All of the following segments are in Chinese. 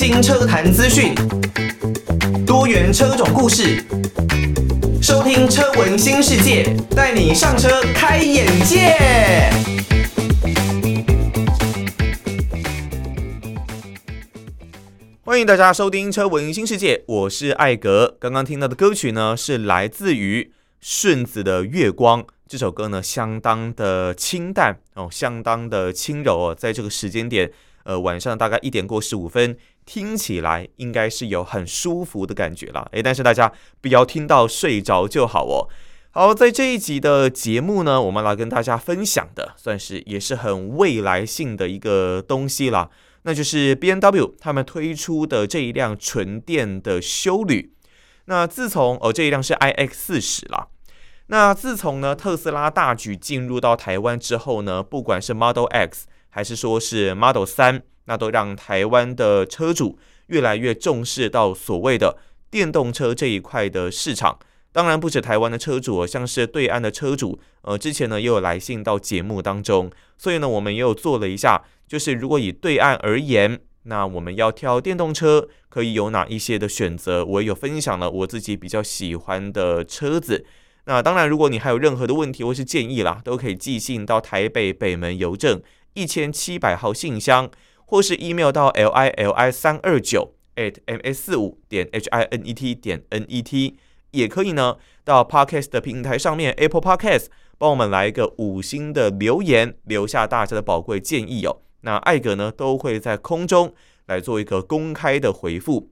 新车坛资讯，多元车种故事，收听车闻新世界，带你上车开眼界。欢迎大家收听车闻新世界，我是艾格。刚刚听到的歌曲呢，是来自于顺子的《月光》。这首歌呢，相当的清淡哦，相当的轻柔哦，在这个时间点，呃，晚上大概一点过十五分，听起来应该是有很舒服的感觉了。诶，但是大家不要听到睡着就好哦。好，在这一集的节目呢，我们来跟大家分享的，算是也是很未来性的一个东西啦，那就是 BMW 他们推出的这一辆纯电的休旅。那自从哦，这一辆是 iX 四十啦。那自从呢，特斯拉大举进入到台湾之后呢，不管是 Model X 还是说是 Model 3，那都让台湾的车主越来越重视到所谓的电动车这一块的市场。当然不止台湾的车主，像是对岸的车主，呃，之前呢也有来信到节目当中，所以呢我们也有做了一下，就是如果以对岸而言，那我们要挑电动车可以有哪一些的选择，我也有分享了我自己比较喜欢的车子。那当然，如果你还有任何的问题或是建议啦，都可以寄信到台北北门邮政一千七百号信箱，或是 email 到 l i l i 三二九 at m s 四五点 h i n e t 点 n e t，也可以呢到 podcast 的平台上面 Apple Podcast 帮我们来一个五星的留言，留下大家的宝贵建议哦。那艾格呢都会在空中来做一个公开的回复。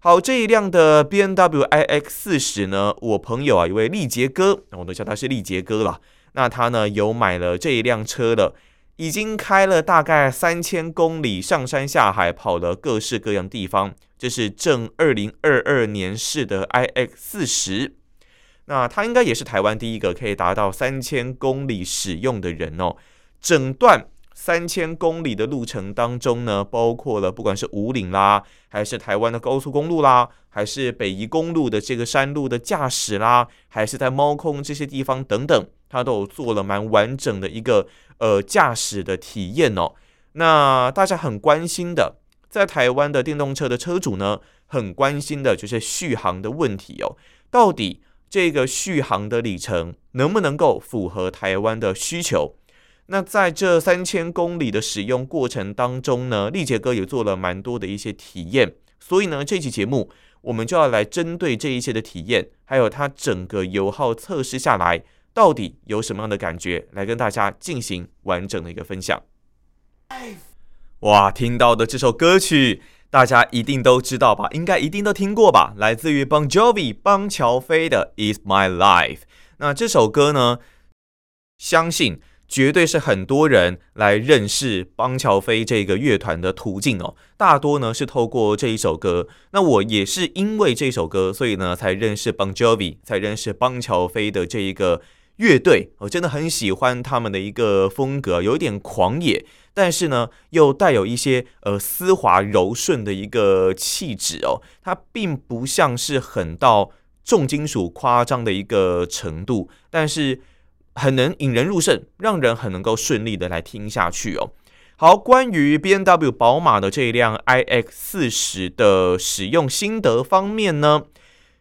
好，这一辆的 BMW iX 四十呢，我朋友啊，一位力杰哥，我都叫他是力杰哥了。那他呢有买了这一辆车了，已经开了大概三千公里，上山下海，跑了各式各样地方。这是正二零二二年式的 iX 四十，那他应该也是台湾第一个可以达到三千公里使用的人哦，整段。三千公里的路程当中呢，包括了不管是武岭啦，还是台湾的高速公路啦，还是北宜公路的这个山路的驾驶啦，还是在猫空这些地方等等，它都做了蛮完整的一个呃驾驶的体验哦。那大家很关心的，在台湾的电动车的车主呢，很关心的就是续航的问题哦，到底这个续航的里程能不能够符合台湾的需求？那在这三千公里的使用过程当中呢，力杰哥也做了蛮多的一些体验，所以呢，这期节目我们就要来针对这一些的体验，还有它整个油耗测试下来到底有什么样的感觉，来跟大家进行完整的一个分享。哇，听到的这首歌曲，大家一定都知道吧？应该一定都听过吧？来自于 Bon Jovi 邦乔飞的《Is My Life》。那这首歌呢，相信。绝对是很多人来认识邦乔飞这个乐团的途径哦，大多呢是透过这一首歌。那我也是因为这首歌，所以呢才认识邦乔飞，才认识邦乔飞的这一个乐队。我真的很喜欢他们的一个风格，有一点狂野，但是呢又带有一些呃丝滑柔顺的一个气质哦。它并不像是很到重金属夸张的一个程度，但是。很能引人入胜，让人很能够顺利的来听下去哦。好，关于 BMW 宝马的这一辆 iX 四十的使用心得方面呢，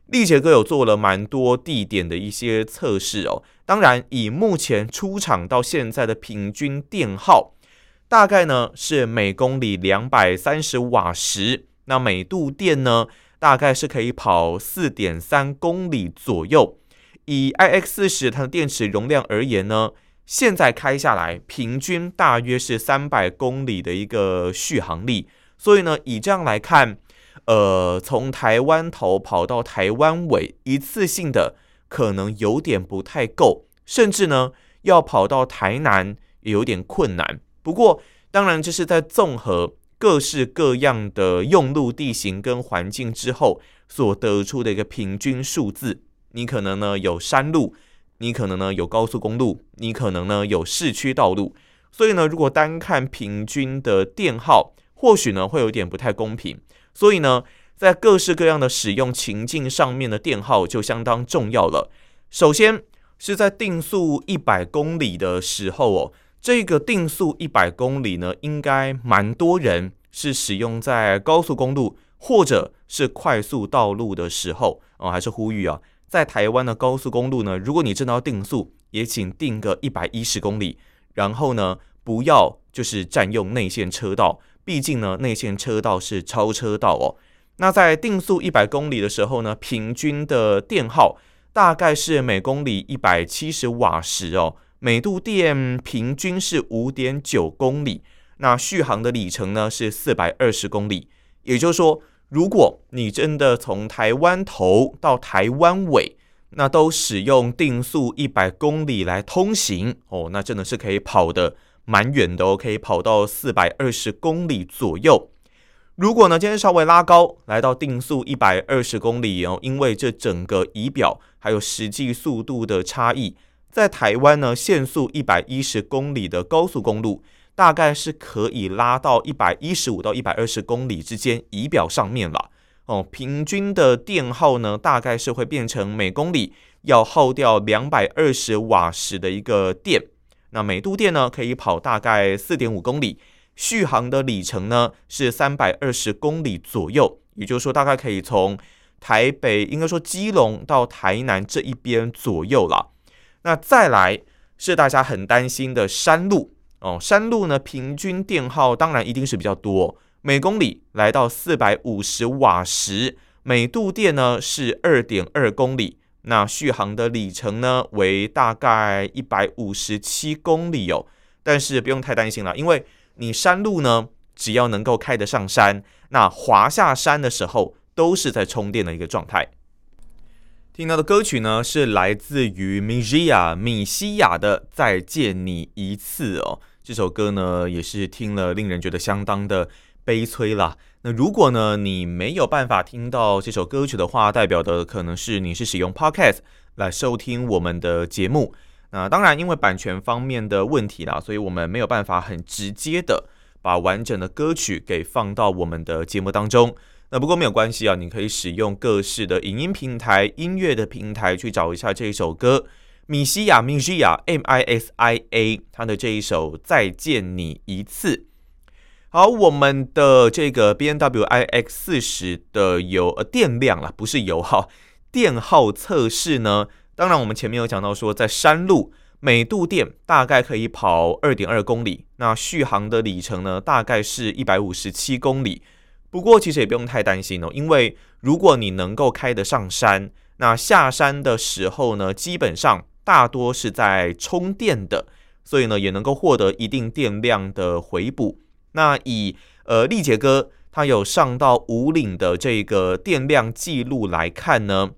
力杰哥有做了蛮多地点的一些测试哦。当然，以目前出厂到现在的平均电耗，大概呢是每公里两百三十瓦时，那每度电呢大概是可以跑四点三公里左右。以 iX 四十它的电池容量而言呢，现在开下来平均大约是三百公里的一个续航力，所以呢，以这样来看，呃，从台湾头跑到台湾尾，一次性的可能有点不太够，甚至呢，要跑到台南也有点困难。不过，当然这是在综合各式各样的用路地形跟环境之后所得出的一个平均数字。你可能呢有山路，你可能呢有高速公路，你可能呢有市区道路，所以呢，如果单看平均的电耗，或许呢会有点不太公平。所以呢，在各式各样的使用情境上面的电耗就相当重要了。首先是在定速一百公里的时候哦，这个定速一百公里呢，应该蛮多人是使用在高速公路或者是快速道路的时候哦，还是呼吁啊，在台湾的高速公路呢，如果你真的要定速，也请定个一百一十公里，然后呢，不要就是占用内线车道，毕竟呢，内线车道是超车道哦。那在定速一百公里的时候呢，平均的电耗大概是每公里一百七十瓦时哦，每度电平均是五点九公里。那续航的里程呢是四百二十公里。也就是说，如果你真的从台湾头到台湾尾，那都使用定速一百公里来通行哦，那真的是可以跑的蛮远的哦，可以跑到四百二十公里左右。如果呢，今天稍微拉高，来到定速一百二十公里哦，因为这整个仪表还有实际速度的差异，在台湾呢，限速一百一十公里的高速公路，大概是可以拉到一百一十五到一百二十公里之间，仪表上面了哦。平均的电耗呢，大概是会变成每公里要耗掉两百二十瓦时的一个电，那每度电呢，可以跑大概四点五公里。续航的里程呢是三百二十公里左右，也就是说大概可以从台北，应该说基隆到台南这一边左右了。那再来是大家很担心的山路哦，山路呢平均电耗当然一定是比较多，每公里来到四百五十瓦时，每度电呢是二点二公里，那续航的里程呢为大概一百五十七公里哦，但是不用太担心了，因为你山路呢，只要能够开得上山，那滑下山的时候都是在充电的一个状态。听到的歌曲呢，是来自于 Misia 米西亚的《再见你一次》哦。这首歌呢，也是听了令人觉得相当的悲催啦。那如果呢，你没有办法听到这首歌曲的话，代表的可能是你是使用 Podcast 来收听我们的节目。那当然，因为版权方面的问题啦，所以我们没有办法很直接的把完整的歌曲给放到我们的节目当中。那不过没有关系啊，你可以使用各式的影音平台、音乐的平台去找一下这一首歌，米西亚 Misia M I S I A，他的这一首《再见你一次》。好，我们的这个 BMW iX 四十的油呃电量啦，不是油耗，电耗测试呢。当然，我们前面有讲到说，在山路每度电大概可以跑二点二公里，那续航的里程呢，大概是一百五十七公里。不过其实也不用太担心哦，因为如果你能够开得上山，那下山的时候呢，基本上大多是在充电的，所以呢也能够获得一定电量的回补。那以呃力杰哥他有上到五岭的这个电量记录来看呢。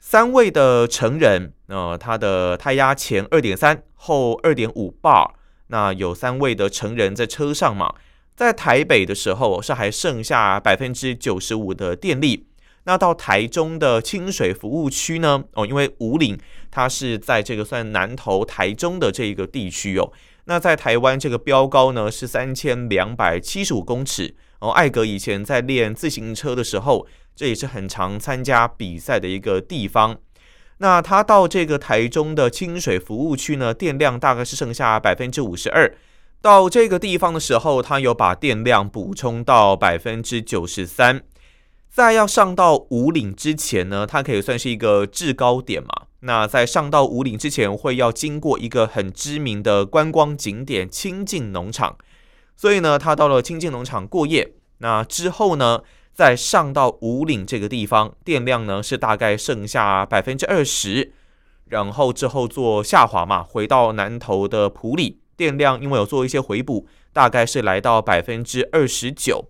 三位的成人，呃，他的胎压前二点三，后二点五 bar，那有三位的成人在车上嘛，在台北的时候是还剩下百分之九十五的电力，那到台中的清水服务区呢，哦，因为五岭它是在这个算南投台中的这一个地区哦，那在台湾这个标高呢是三千两百七十五公尺，哦，艾格以前在练自行车的时候。这也是很常参加比赛的一个地方。那他到这个台中的清水服务区呢，电量大概是剩下百分之五十二。到这个地方的时候，他有把电量补充到百分之九十三。在要上到五岭之前呢，它可以算是一个制高点嘛。那在上到五岭之前，会要经过一个很知名的观光景点清境农场，所以呢，他到了清境农场过夜。那之后呢，再上到五岭这个地方，电量呢是大概剩下百分之二十，然后之后做下滑嘛，回到南投的埔里，电量因为有做一些回补，大概是来到百分之二十九。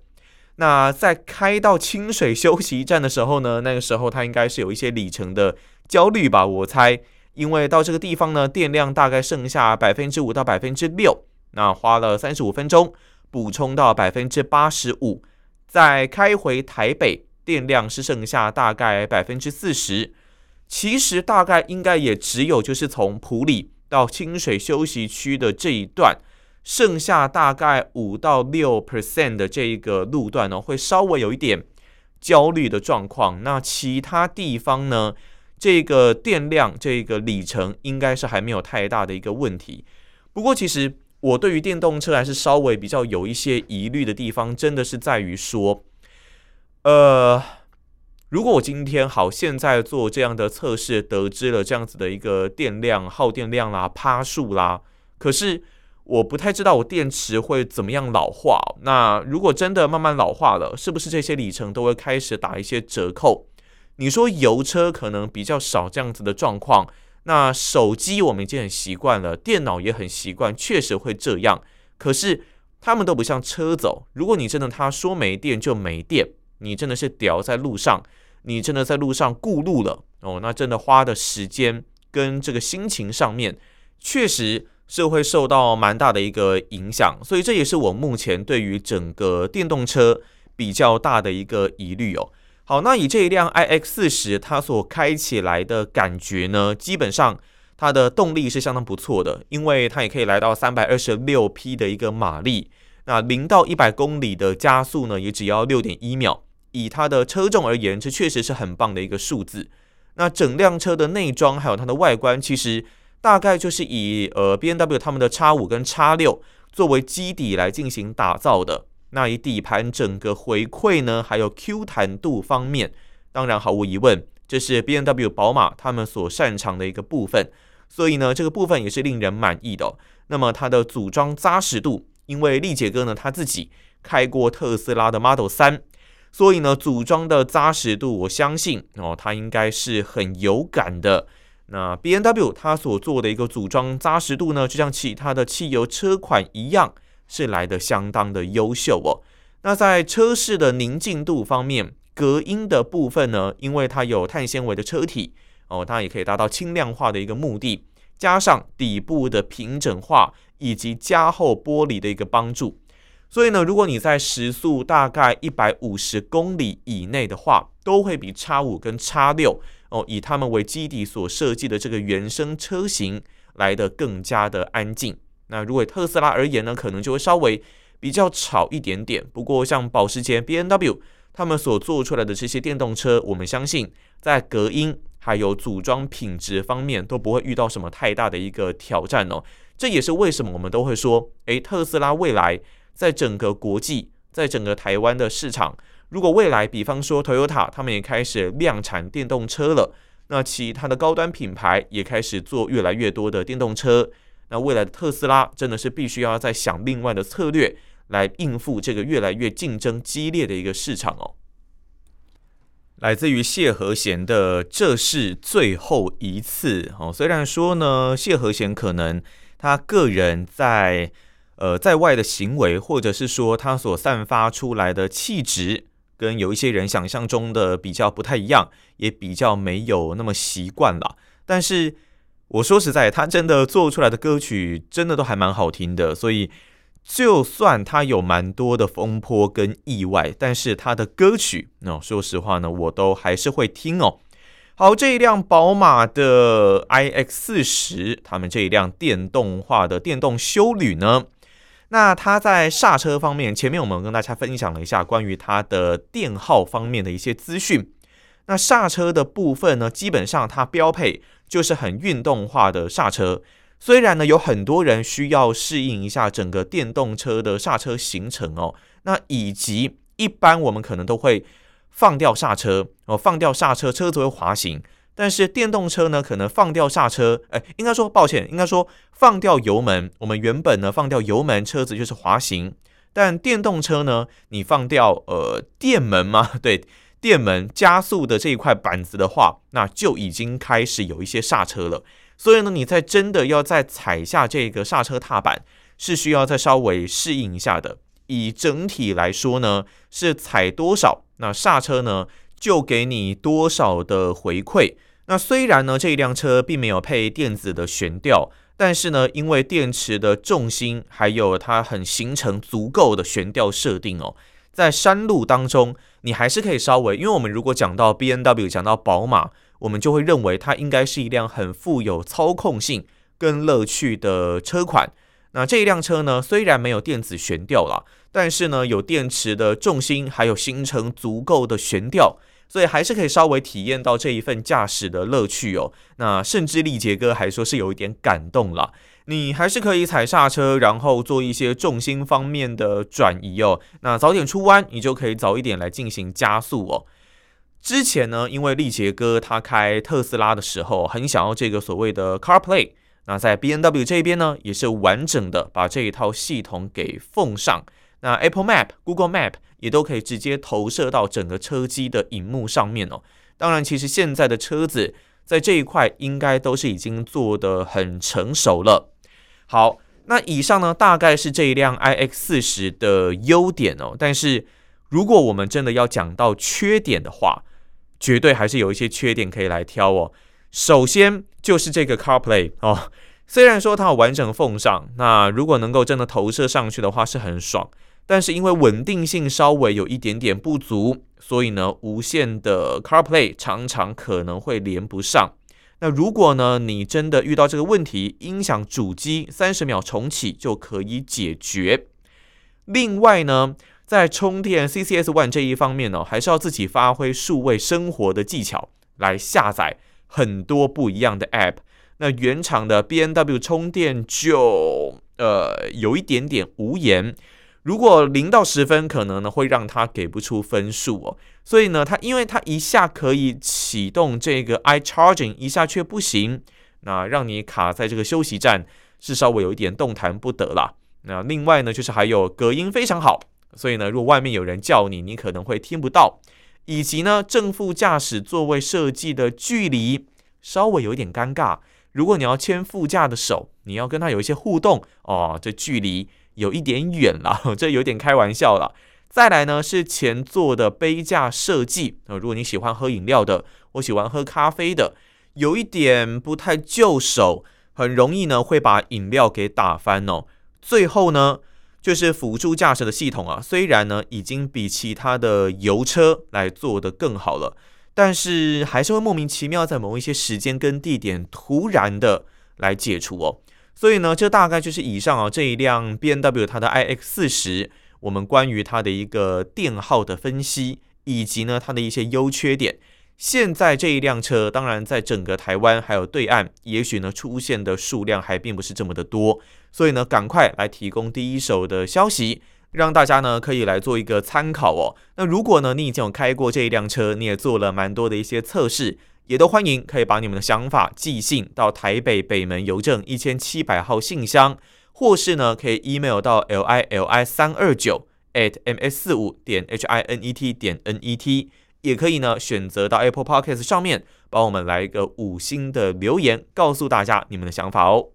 那在开到清水休息站的时候呢，那个时候它应该是有一些里程的焦虑吧，我猜，因为到这个地方呢，电量大概剩下百分之五到百分之六，那花了三十五分钟补充到百分之八十五。再开回台北，电量是剩下大概百分之四十。其实大概应该也只有就是从埔里到清水休息区的这一段，剩下大概五到六 percent 的这一个路段呢，会稍微有一点焦虑的状况。那其他地方呢，这个电量这个里程应该是还没有太大的一个问题。不过其实我对于电动车还是稍微比较有一些疑虑的地方，真的是在于说，呃，如果我今天好现在做这样的测试，得知了这样子的一个电量、耗电量啦、趴数啦，可是我不太知道我电池会怎么样老化。那如果真的慢慢老化了，是不是这些里程都会开始打一些折扣？你说油车可能比较少这样子的状况。那手机我们已经很习惯了，电脑也很习惯，确实会这样。可是他们都不像车走，如果你真的他说没电就没电，你真的是屌在路上，你真的在路上顾路了哦，那真的花的时间跟这个心情上面，确实是会受到蛮大的一个影响。所以这也是我目前对于整个电动车比较大的一个疑虑哦。好，那以这一辆 iX 四十它所开起来的感觉呢，基本上它的动力是相当不错的，因为它也可以来到三百二十六匹的一个马力，那零到一百公里的加速呢，也只要六点一秒。以它的车重而言，这确实是很棒的一个数字。那整辆车的内装还有它的外观，其实大概就是以呃 BMW 他们的 X 五跟 X 六作为基底来进行打造的。那以底盘整个回馈呢，还有 Q 弹度方面，当然毫无疑问，这是 BMW 宝马他们所擅长的一个部分，所以呢，这个部分也是令人满意的。那么它的组装扎实度，因为力杰哥呢他自己开过特斯拉的 Model 3，所以呢组装的扎实度，我相信哦，它应该是很有感的。那 BMW 它所做的一个组装扎实度呢，就像其他的汽油车款一样。是来的相当的优秀哦。那在车室的宁静度方面，隔音的部分呢，因为它有碳纤维的车体哦，它也可以达到轻量化的一个目的。加上底部的平整化以及加厚玻璃的一个帮助，所以呢，如果你在时速大概一百五十公里以内的话，都会比 X 五跟 X 六哦，以它们为基底所设计的这个原生车型来得更加的安静。那如果特斯拉而言呢，可能就会稍微比较吵一点点。不过像保时捷、B N W 他们所做出来的这些电动车，我们相信在隔音还有组装品质方面都不会遇到什么太大的一个挑战哦。这也是为什么我们都会说，诶，特斯拉未来在整个国际，在整个台湾的市场，如果未来比方说 Toyota 他们也开始量产电动车了，那其他的高端品牌也开始做越来越多的电动车。那未来的特斯拉真的是必须要再想另外的策略来应付这个越来越竞争激烈的一个市场哦。来自于谢和弦的《这是最后一次》哦，虽然说呢，谢和弦可能他个人在呃在外的行为，或者是说他所散发出来的气质，跟有一些人想象中的比较不太一样，也比较没有那么习惯了，但是。我说实在，他真的做出来的歌曲真的都还蛮好听的，所以就算他有蛮多的风波跟意外，但是他的歌曲，那、哦、说实话呢，我都还是会听哦。好，这一辆宝马的 iX 四十，他们这一辆电动化的电动修旅呢，那它在刹车方面，前面我们跟大家分享了一下关于它的电耗方面的一些资讯。那刹车的部分呢，基本上它标配就是很运动化的刹车。虽然呢，有很多人需要适应一下整个电动车的刹车行程哦。那以及一般我们可能都会放掉刹车哦，放掉刹车，车子会滑行。但是电动车呢，可能放掉刹车，哎，应该说抱歉，应该说放掉油门。我们原本呢放掉油门，车子就是滑行。但电动车呢，你放掉呃电门吗？对。电门加速的这一块板子的话，那就已经开始有一些刹车了。所以呢，你在真的要再踩下这个刹车踏板，是需要再稍微适应一下的。以整体来说呢，是踩多少，那刹车呢就给你多少的回馈。那虽然呢这一辆车并没有配电子的悬吊，但是呢，因为电池的重心还有它很形成足够的悬吊设定哦。在山路当中，你还是可以稍微，因为我们如果讲到 B N W 讲到宝马，我们就会认为它应该是一辆很富有操控性跟乐趣的车款。那这一辆车呢，虽然没有电子悬吊了，但是呢，有电池的重心，还有形成足够的悬吊，所以还是可以稍微体验到这一份驾驶的乐趣哦。那甚至力杰哥还说是有一点感动了。你还是可以踩刹车，然后做一些重心方面的转移哦。那早点出弯，你就可以早一点来进行加速哦。之前呢，因为力杰哥他开特斯拉的时候，很想要这个所谓的 CarPlay。那在 B N W 这边呢，也是完整的把这一套系统给奉上。那 Apple Map、Google Map 也都可以直接投射到整个车机的荧幕上面哦。当然，其实现在的车子在这一块应该都是已经做得很成熟了。好，那以上呢，大概是这一辆 iX 四十的优点哦。但是如果我们真的要讲到缺点的话，绝对还是有一些缺点可以来挑哦。首先就是这个 CarPlay 哦，虽然说它有完整奉上，那如果能够真的投射上去的话是很爽，但是因为稳定性稍微有一点点不足，所以呢，无线的 CarPlay 常常可能会连不上。那如果呢，你真的遇到这个问题，音响主机三十秒重启就可以解决。另外呢，在充电 CCS One 这一方面呢，还是要自己发挥数位生活的技巧来下载很多不一样的 App。那原厂的 B N W 充电就呃有一点点无言。如果零到十分，可能呢会让他给不出分数哦。所以呢，他因为他一下可以启动这个 iCharging，一下却不行，那让你卡在这个休息站，是稍微有一点动弹不得啦。那另外呢，就是还有隔音非常好，所以呢，如果外面有人叫你，你可能会听不到。以及呢，正副驾驶座位设计的距离稍微有一点尴尬。如果你要牵副驾的手，你要跟他有一些互动哦，这距离。有一点远了，这有点开玩笑了。再来呢，是前座的杯架设计。呃，如果你喜欢喝饮料的，我喜欢喝咖啡的，有一点不太就手，很容易呢会把饮料给打翻哦。最后呢，就是辅助驾驶的系统啊，虽然呢已经比其他的油车来做得更好了，但是还是会莫名其妙在某一些时间跟地点突然的来解除哦。所以呢，这大概就是以上啊这一辆 BMW 它的 iX 四十，我们关于它的一个电耗的分析，以及呢它的一些优缺点。现在这一辆车，当然在整个台湾还有对岸，也许呢出现的数量还并不是这么的多。所以呢，赶快来提供第一手的消息，让大家呢可以来做一个参考哦。那如果呢你已经有开过这一辆车，你也做了蛮多的一些测试。也都欢迎，可以把你们的想法寄信到台北北门邮政一千七百号信箱，或是呢可以 email 到 l i l i 三二九 at m s 四五点 h i n e t 点 n e t，也可以呢选择到 Apple Podcast 上面帮我们来一个五星的留言，告诉大家你们的想法哦。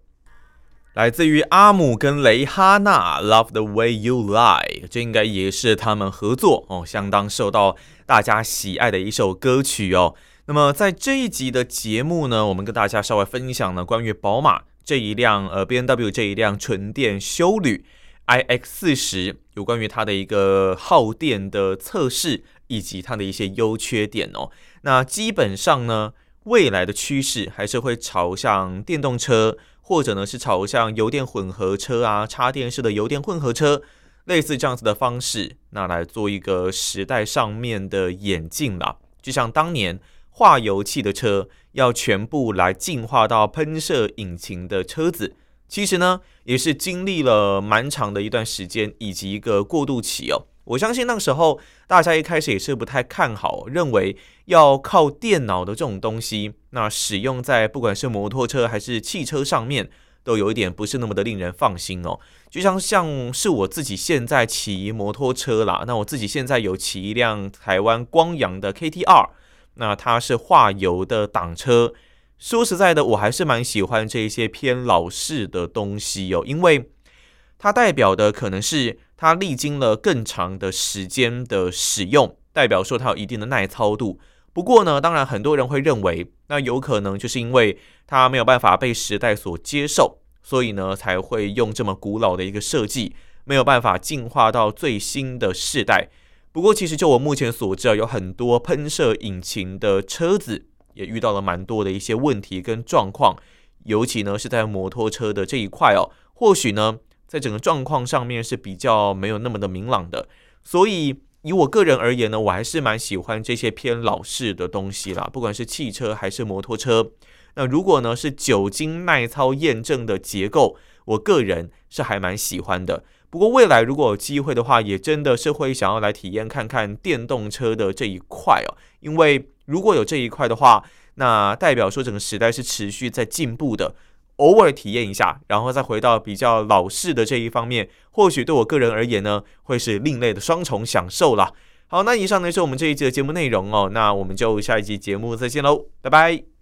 来自于阿姆跟蕾哈娜，Love the way you lie，这应该也是他们合作哦，相当受到大家喜爱的一首歌曲哦。那么在这一集的节目呢，我们跟大家稍微分享了关于宝马这一辆呃 BMW 这一辆纯电休旅 iX 四十，有关于它的一个耗电的测试以及它的一些优缺点哦。那基本上呢，未来的趋势还是会朝向电动车，或者呢是朝向油电混合车啊，插电式的油电混合车，类似这样子的方式，那来做一个时代上面的演进啦。就像当年。化油器的车要全部来进化到喷射引擎的车子，其实呢也是经历了蛮长的一段时间以及一个过渡期哦。我相信那个时候大家一开始也是不太看好，认为要靠电脑的这种东西，那使用在不管是摩托车还是汽车上面，都有一点不是那么的令人放心哦。就像像是我自己现在骑摩托车啦，那我自己现在有骑一辆台湾光阳的 KTR。那它是化油的挡车，说实在的，我还是蛮喜欢这些偏老式的东西哦，因为它代表的可能是它历经了更长的时间的使用，代表说它有一定的耐操度。不过呢，当然很多人会认为，那有可能就是因为它没有办法被时代所接受，所以呢才会用这么古老的一个设计，没有办法进化到最新的世代。不过，其实就我目前所知啊，有很多喷射引擎的车子也遇到了蛮多的一些问题跟状况，尤其呢是在摩托车的这一块哦，或许呢在整个状况上面是比较没有那么的明朗的。所以以我个人而言呢，我还是蛮喜欢这些偏老式的东西啦，不管是汽车还是摩托车。那如果呢是酒精耐操验证的结构，我个人是还蛮喜欢的。不过未来如果有机会的话，也真的是会想要来体验看看电动车的这一块哦。因为如果有这一块的话，那代表说整个时代是持续在进步的。偶尔体验一下，然后再回到比较老式的这一方面，或许对我个人而言呢，会是另类的双重享受啦。好，那以上呢是我们这一集的节目内容哦，那我们就下一集节目再见喽，拜拜。